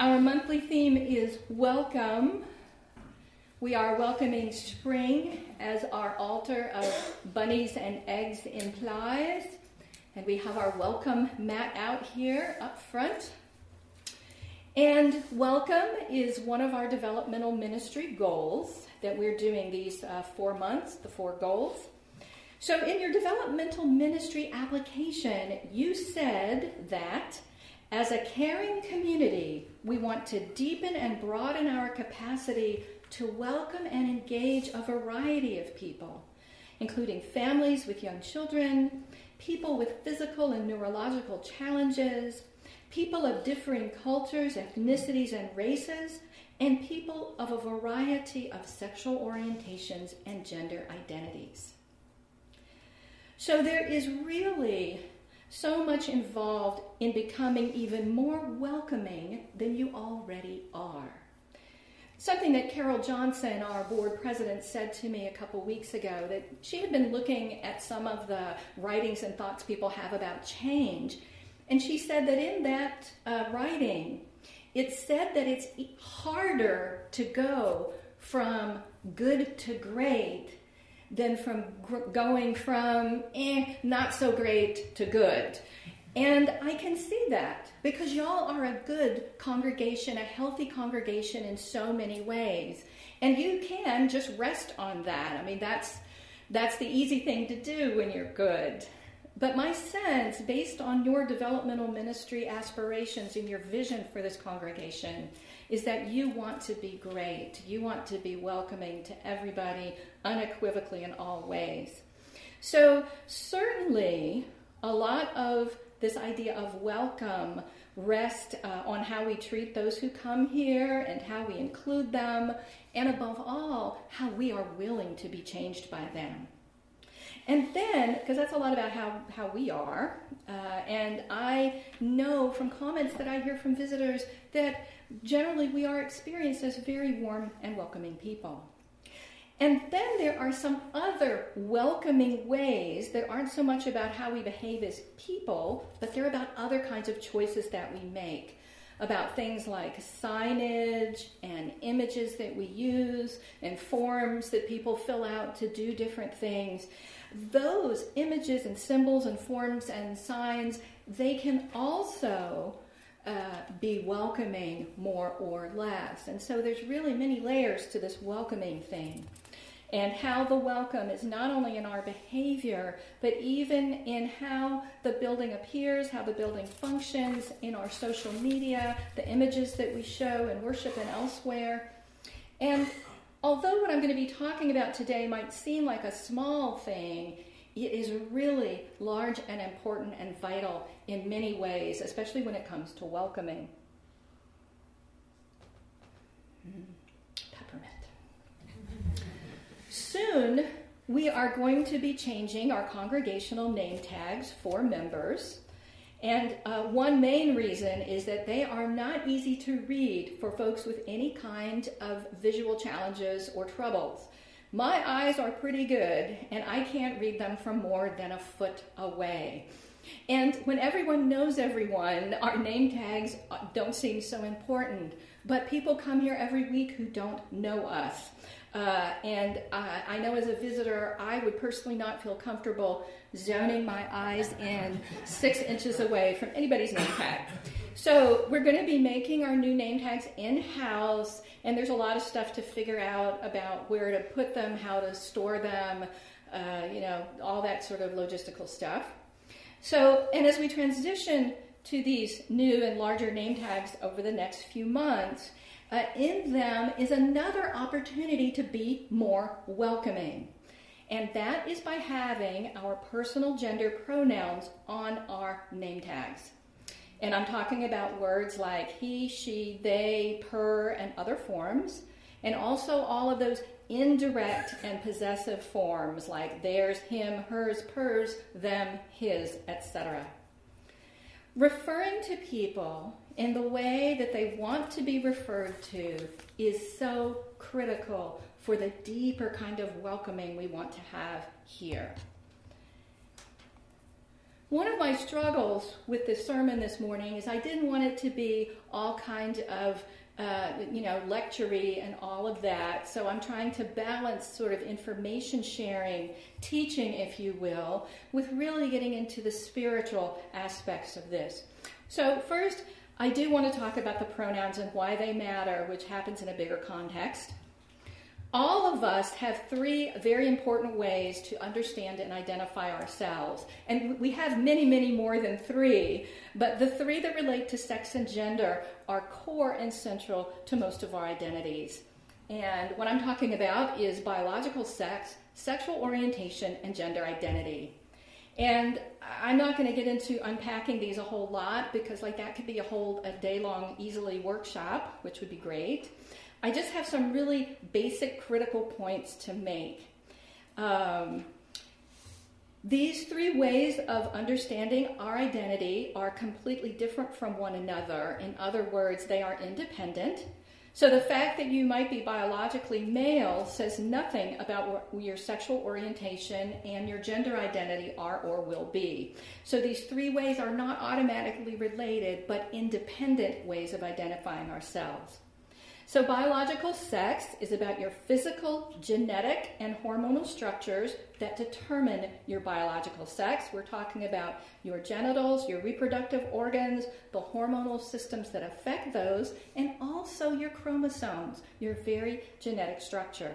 Our monthly theme is welcome. We are welcoming spring as our altar of bunnies and eggs implies. And we have our welcome mat out here up front. And welcome is one of our developmental ministry goals that we're doing these uh, four months, the four goals. So, in your developmental ministry application, you said that as a caring community, we want to deepen and broaden our capacity to welcome and engage a variety of people, including families with young children, people with physical and neurological challenges, people of differing cultures, ethnicities, and races, and people of a variety of sexual orientations and gender identities. So there is really so much involved in becoming even more welcoming than you already are. Something that Carol Johnson, our board president, said to me a couple weeks ago that she had been looking at some of the writings and thoughts people have about change. And she said that in that uh, writing, it said that it's harder to go from good to great than from gr- going from eh, not so great to good. And I can see that because y'all are a good congregation, a healthy congregation in so many ways. And you can just rest on that. I mean, that's that's the easy thing to do when you're good. But my sense, based on your developmental ministry aspirations and your vision for this congregation, is that you want to be great. You want to be welcoming to everybody unequivocally in all ways. So, certainly, a lot of this idea of welcome rest uh, on how we treat those who come here and how we include them, and above all, how we are willing to be changed by them. And then, because that's a lot about how, how we are, uh, and I know from comments that I hear from visitors that generally we are experienced as very warm and welcoming people. And then there are some other welcoming ways that aren't so much about how we behave as people, but they're about other kinds of choices that we make. About things like signage and images that we use and forms that people fill out to do different things. Those images and symbols and forms and signs, they can also uh, be welcoming more or less. And so there's really many layers to this welcoming thing and how the welcome is not only in our behavior, but even in how the building appears, how the building functions, in our social media, the images that we show in worship and elsewhere. And although what I'm going to be talking about today might seem like a small thing, it is really large and important and vital in many ways, especially when it comes to welcoming. Mm soon we are going to be changing our congregational name tags for members. And uh, one main reason is that they are not easy to read for folks with any kind of visual challenges or troubles. My eyes are pretty good, and I can't read them from more than a foot away. And when everyone knows everyone, our name tags uh, don't seem so important. But people come here every week who don't know us. Uh, and uh, I know as a visitor, I would personally not feel comfortable zoning my eyes in six inches away from anybody's name tag. So we're going to be making our new name tags in house, and there's a lot of stuff to figure out about where to put them, how to store them, uh, you know, all that sort of logistical stuff. So, and as we transition to these new and larger name tags over the next few months, uh, in them is another opportunity to be more welcoming. And that is by having our personal gender pronouns on our name tags. And I'm talking about words like he, she, they, per, and other forms, and also all of those indirect and possessive forms like theirs, him, hers, pers, them, his, etc. Referring to people in the way that they want to be referred to is so critical for the deeper kind of welcoming we want to have here. One of my struggles with this sermon this morning is I didn't want it to be all kind of uh, you know, lectury and all of that. So I'm trying to balance sort of information sharing, teaching, if you will, with really getting into the spiritual aspects of this. So, first, I do want to talk about the pronouns and why they matter, which happens in a bigger context. All of us have three very important ways to understand and identify ourselves. And we have many, many more than three, but the three that relate to sex and gender are core and central to most of our identities. And what I'm talking about is biological sex, sexual orientation, and gender identity. And I'm not going to get into unpacking these a whole lot because, like, that could be a whole a day long, easily workshop, which would be great. I just have some really basic critical points to make. Um, these three ways of understanding our identity are completely different from one another. In other words, they are independent. So the fact that you might be biologically male says nothing about what your sexual orientation and your gender identity are or will be. So these three ways are not automatically related, but independent ways of identifying ourselves. So, biological sex is about your physical, genetic, and hormonal structures that determine your biological sex. We're talking about your genitals, your reproductive organs, the hormonal systems that affect those, and also your chromosomes, your very genetic structure.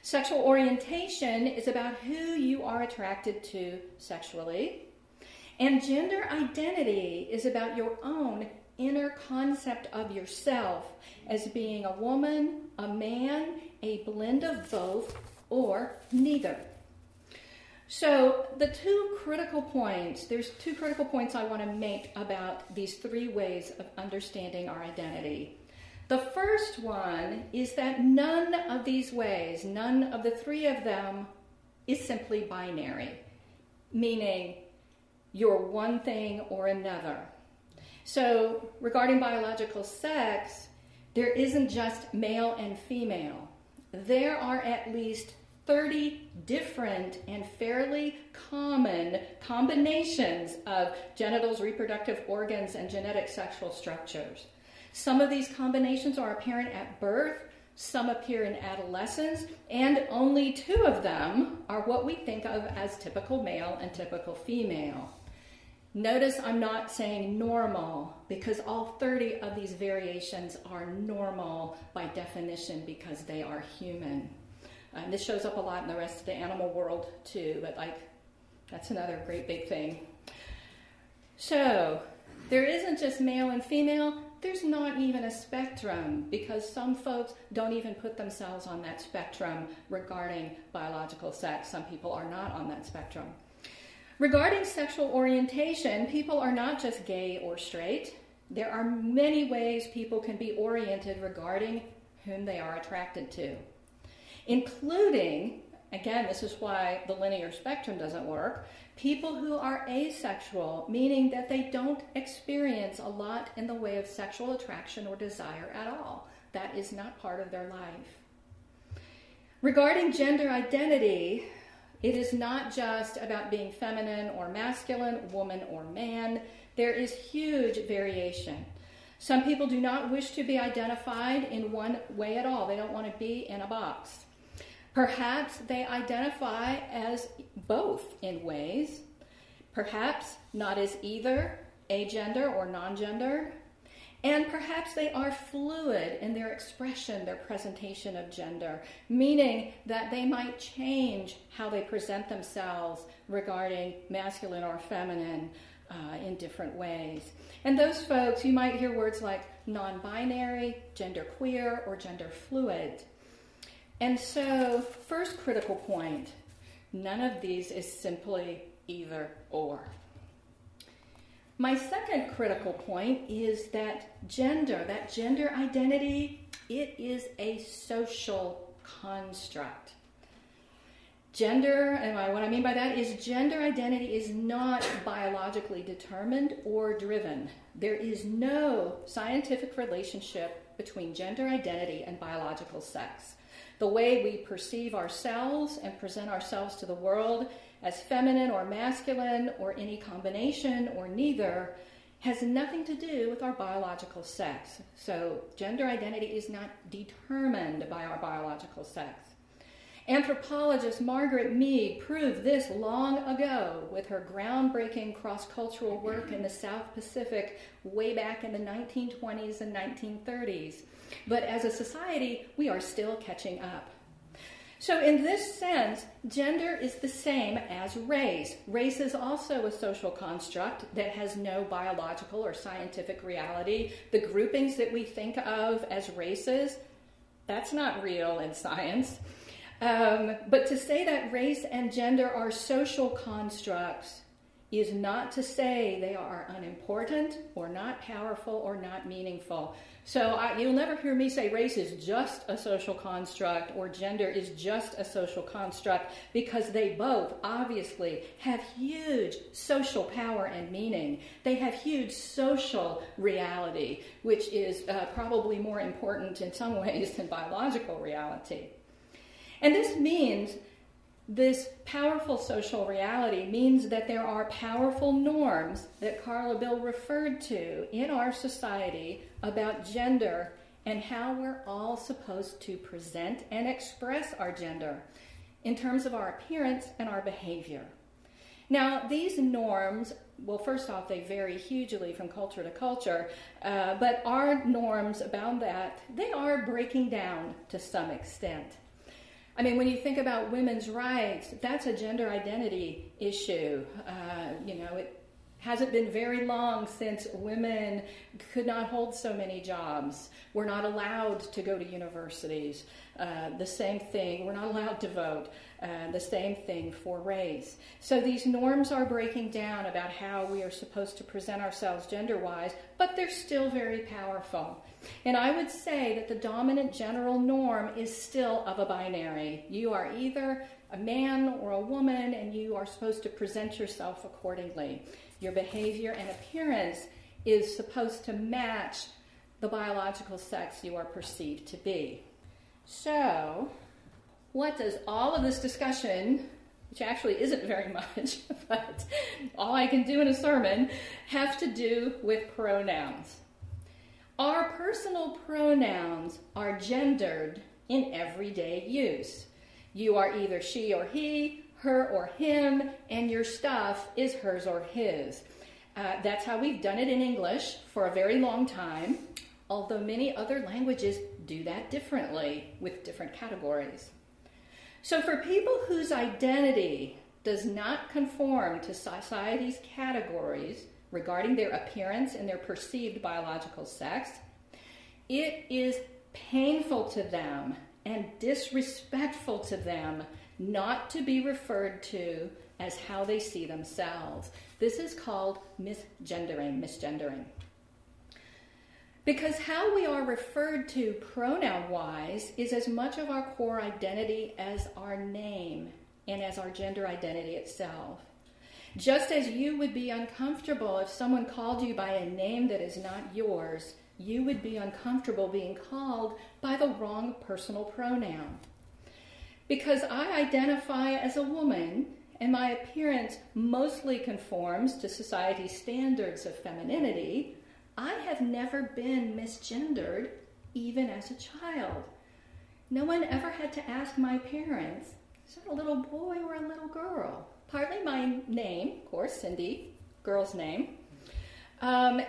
Sexual orientation is about who you are attracted to sexually. And gender identity is about your own inner concept of yourself as being a woman, a man, a blend of both, or neither. So, the two critical points, there's two critical points I want to make about these three ways of understanding our identity. The first one is that none of these ways, none of the three of them, is simply binary, meaning you're one thing or another. So, regarding biological sex, there isn't just male and female. There are at least 30 different and fairly common combinations of genitals, reproductive organs, and genetic sexual structures. Some of these combinations are apparent at birth, some appear in adolescence, and only two of them are what we think of as typical male and typical female. Notice I'm not saying normal because all 30 of these variations are normal by definition because they are human. And this shows up a lot in the rest of the animal world too, but like that's another great big thing. So, there isn't just male and female, there's not even a spectrum because some folks don't even put themselves on that spectrum regarding biological sex. Some people are not on that spectrum. Regarding sexual orientation, people are not just gay or straight. There are many ways people can be oriented regarding whom they are attracted to, including, again, this is why the linear spectrum doesn't work, people who are asexual, meaning that they don't experience a lot in the way of sexual attraction or desire at all. That is not part of their life. Regarding gender identity, it is not just about being feminine or masculine, woman or man. There is huge variation. Some people do not wish to be identified in one way at all. They don't want to be in a box. Perhaps they identify as both in ways. Perhaps not as either agender or non gender. And perhaps they are fluid in their expression, their presentation of gender, meaning that they might change how they present themselves regarding masculine or feminine uh, in different ways. And those folks, you might hear words like non binary, gender queer, or gender fluid. And so, first critical point none of these is simply either or. My second critical point is that gender, that gender identity, it is a social construct. Gender, and what I mean by that is gender identity is not biologically determined or driven. There is no scientific relationship between gender identity and biological sex. The way we perceive ourselves and present ourselves to the world as feminine or masculine or any combination or neither has nothing to do with our biological sex. So, gender identity is not determined by our biological sex. Anthropologist Margaret Mead proved this long ago with her groundbreaking cross cultural work in the South Pacific way back in the 1920s and 1930s. But as a society, we are still catching up. So, in this sense, gender is the same as race. Race is also a social construct that has no biological or scientific reality. The groupings that we think of as races, that's not real in science. Um, but to say that race and gender are social constructs is not to say they are unimportant or not powerful or not meaningful. So I, you'll never hear me say race is just a social construct or gender is just a social construct because they both obviously have huge social power and meaning. They have huge social reality, which is uh, probably more important in some ways than biological reality. And this means this powerful social reality means that there are powerful norms that Carla Bill referred to in our society about gender and how we're all supposed to present and express our gender in terms of our appearance and our behavior. Now, these norms, well, first off, they vary hugely from culture to culture, uh, but our norms about that, they are breaking down to some extent. I mean, when you think about women's rights, that's a gender identity issue. Uh, you know, it hasn't been very long since women could not hold so many jobs. We're not allowed to go to universities. Uh, the same thing, we're not allowed to vote. Uh, the same thing for race. So these norms are breaking down about how we are supposed to present ourselves gender wise, but they're still very powerful. And I would say that the dominant general norm is still of a binary. You are either a man or a woman, and you are supposed to present yourself accordingly. Your behavior and appearance is supposed to match the biological sex you are perceived to be. So, what does all of this discussion, which actually isn't very much, but all I can do in a sermon, have to do with pronouns? Our personal pronouns are gendered in everyday use. You are either she or he, her or him, and your stuff is hers or his. Uh, that's how we've done it in English for a very long time, although many other languages do that differently with different categories. So, for people whose identity does not conform to society's categories regarding their appearance and their perceived biological sex, it is painful to them and disrespectful to them not to be referred to as how they see themselves. This is called misgendering, misgendering. Because how we are referred to pronoun wise is as much of our core identity as our name and as our gender identity itself. Just as you would be uncomfortable if someone called you by a name that is not yours, you would be uncomfortable being called by the wrong personal pronoun. Because I identify as a woman and my appearance mostly conforms to society's standards of femininity, I have never been misgendered even as a child. No one ever had to ask my parents, is that a little boy or a little girl? Partly my name, of course, Cindy, girl's name. Um,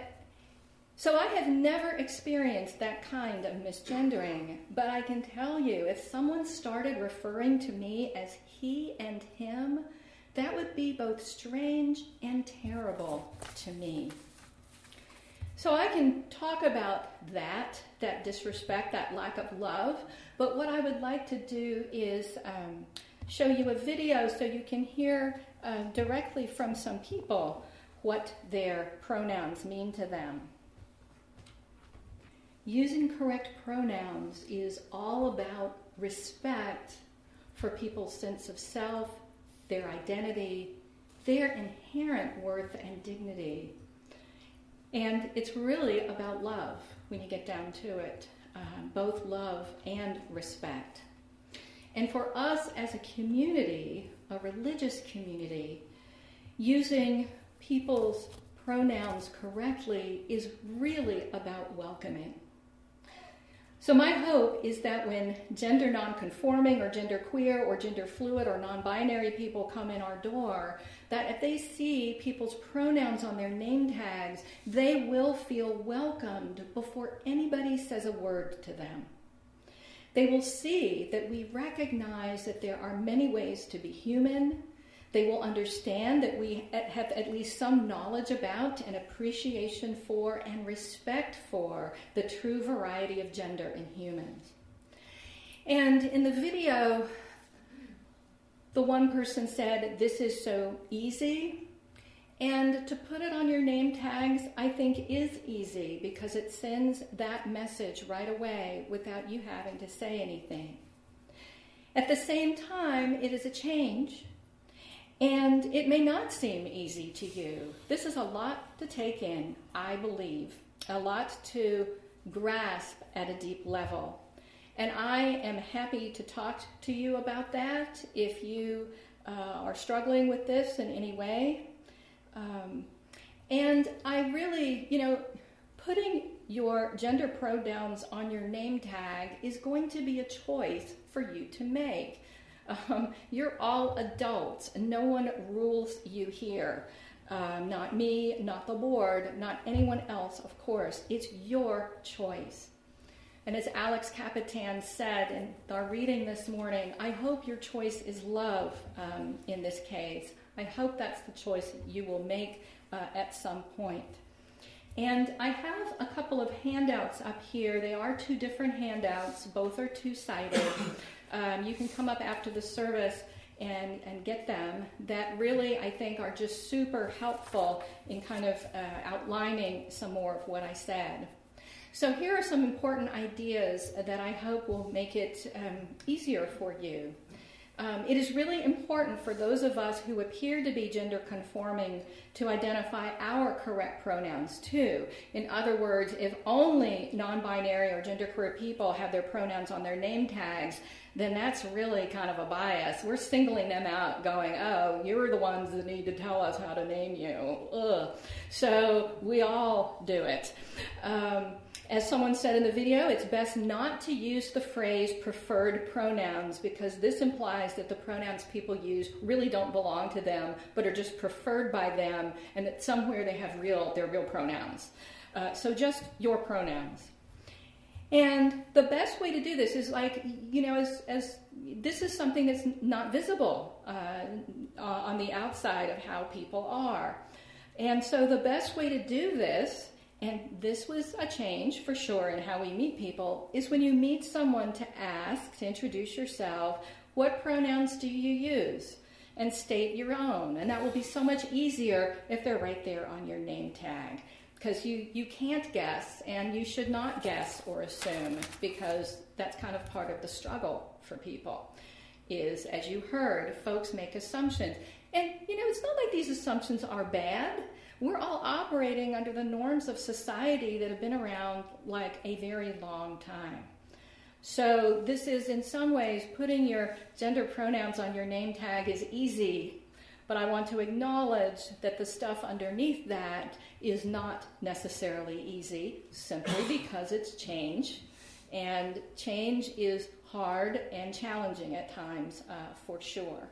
so I have never experienced that kind of misgendering, but I can tell you if someone started referring to me as he and him, that would be both strange and terrible to me. So I can talk about that, that disrespect, that lack of love, but what I would like to do is um, show you a video so you can hear uh, directly from some people what their pronouns mean to them. Using correct pronouns is all about respect for people's sense of self, their identity, their inherent worth and dignity. And it's really about love when you get down to it, uh, both love and respect. And for us as a community, a religious community, using people's pronouns correctly is really about welcoming. So, my hope is that when gender nonconforming or gender queer or gender fluid or non binary people come in our door, that if they see people's pronouns on their name tags, they will feel welcomed before anybody says a word to them. They will see that we recognize that there are many ways to be human, they will understand that we have at least some knowledge about and appreciation for and respect for the true variety of gender in humans. And in the video, the one person said, This is so easy. And to put it on your name tags, I think, is easy because it sends that message right away without you having to say anything. At the same time, it is a change and it may not seem easy to you. This is a lot to take in, I believe, a lot to grasp at a deep level. And I am happy to talk to you about that if you uh, are struggling with this in any way. Um, and I really, you know, putting your gender pronouns on your name tag is going to be a choice for you to make. Um, you're all adults, no one rules you here. Um, not me, not the board, not anyone else, of course. It's your choice. And as Alex Kapitan said in our reading this morning, I hope your choice is love um, in this case. I hope that's the choice you will make uh, at some point. And I have a couple of handouts up here. They are two different handouts, both are two sided. Um, you can come up after the service and, and get them that really I think are just super helpful in kind of uh, outlining some more of what I said. So, here are some important ideas that I hope will make it um, easier for you. Um, it is really important for those of us who appear to be gender conforming to identify our correct pronouns too. In other words, if only non binary or genderqueer people have their pronouns on their name tags, then that's really kind of a bias. We're singling them out, going, oh, you're the ones that need to tell us how to name you. Ugh. So we all do it. Um, as someone said in the video, it's best not to use the phrase preferred pronouns because this implies that the pronouns people use really don't belong to them, but are just preferred by them, and that somewhere they have real, their real pronouns. Uh, so just your pronouns. And the best way to do this is like, you know, as, as this is something that's not visible uh, on the outside of how people are. And so the best way to do this and this was a change for sure in how we meet people, is when you meet someone to ask, to introduce yourself, what pronouns do you use? And state your own. And that will be so much easier if they're right there on your name tag. Because you, you can't guess, and you should not guess or assume, because that's kind of part of the struggle for people. Is, as you heard, folks make assumptions. And, you know, it's not like these assumptions are bad we're all operating under the norms of society that have been around like a very long time. So, this is in some ways putting your gender pronouns on your name tag is easy, but I want to acknowledge that the stuff underneath that is not necessarily easy simply because it's change. And change is hard and challenging at times, uh, for sure.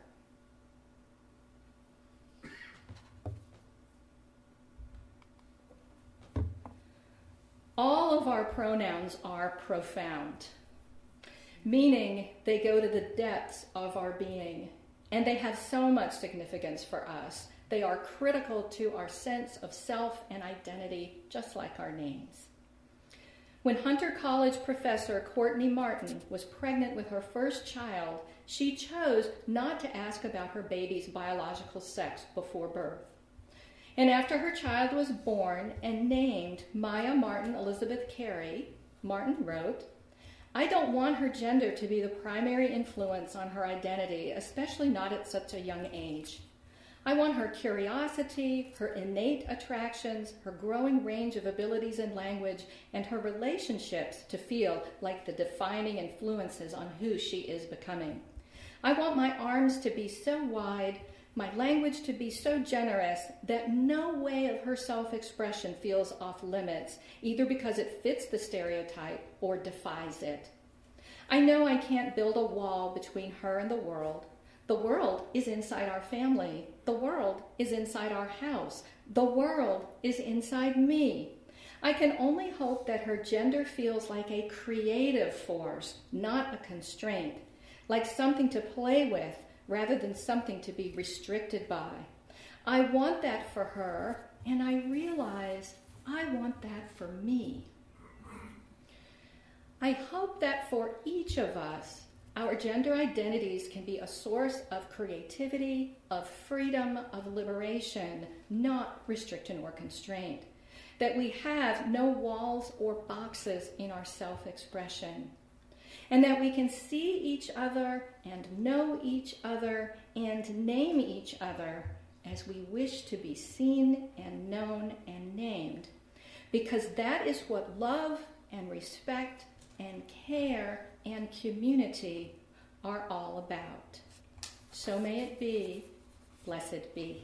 All of our pronouns are profound, meaning they go to the depths of our being, and they have so much significance for us. They are critical to our sense of self and identity, just like our names. When Hunter College professor Courtney Martin was pregnant with her first child, she chose not to ask about her baby's biological sex before birth. And after her child was born and named Maya Martin Elizabeth Cary, Martin wrote, I don't want her gender to be the primary influence on her identity, especially not at such a young age. I want her curiosity, her innate attractions, her growing range of abilities in language, and her relationships to feel like the defining influences on who she is becoming. I want my arms to be so wide, my language to be so generous that no way of her self expression feels off limits, either because it fits the stereotype or defies it. I know I can't build a wall between her and the world. The world is inside our family. The world is inside our house. The world is inside me. I can only hope that her gender feels like a creative force, not a constraint, like something to play with rather than something to be restricted by. I want that for her, and I realize I want that for me. I hope that for each of us, our gender identities can be a source of creativity, of freedom, of liberation, not restriction or constraint. That we have no walls or boxes in our self expression and that we can see each other and know each other and name each other as we wish to be seen and known and named. Because that is what love and respect and care and community are all about. So may it be. Blessed be.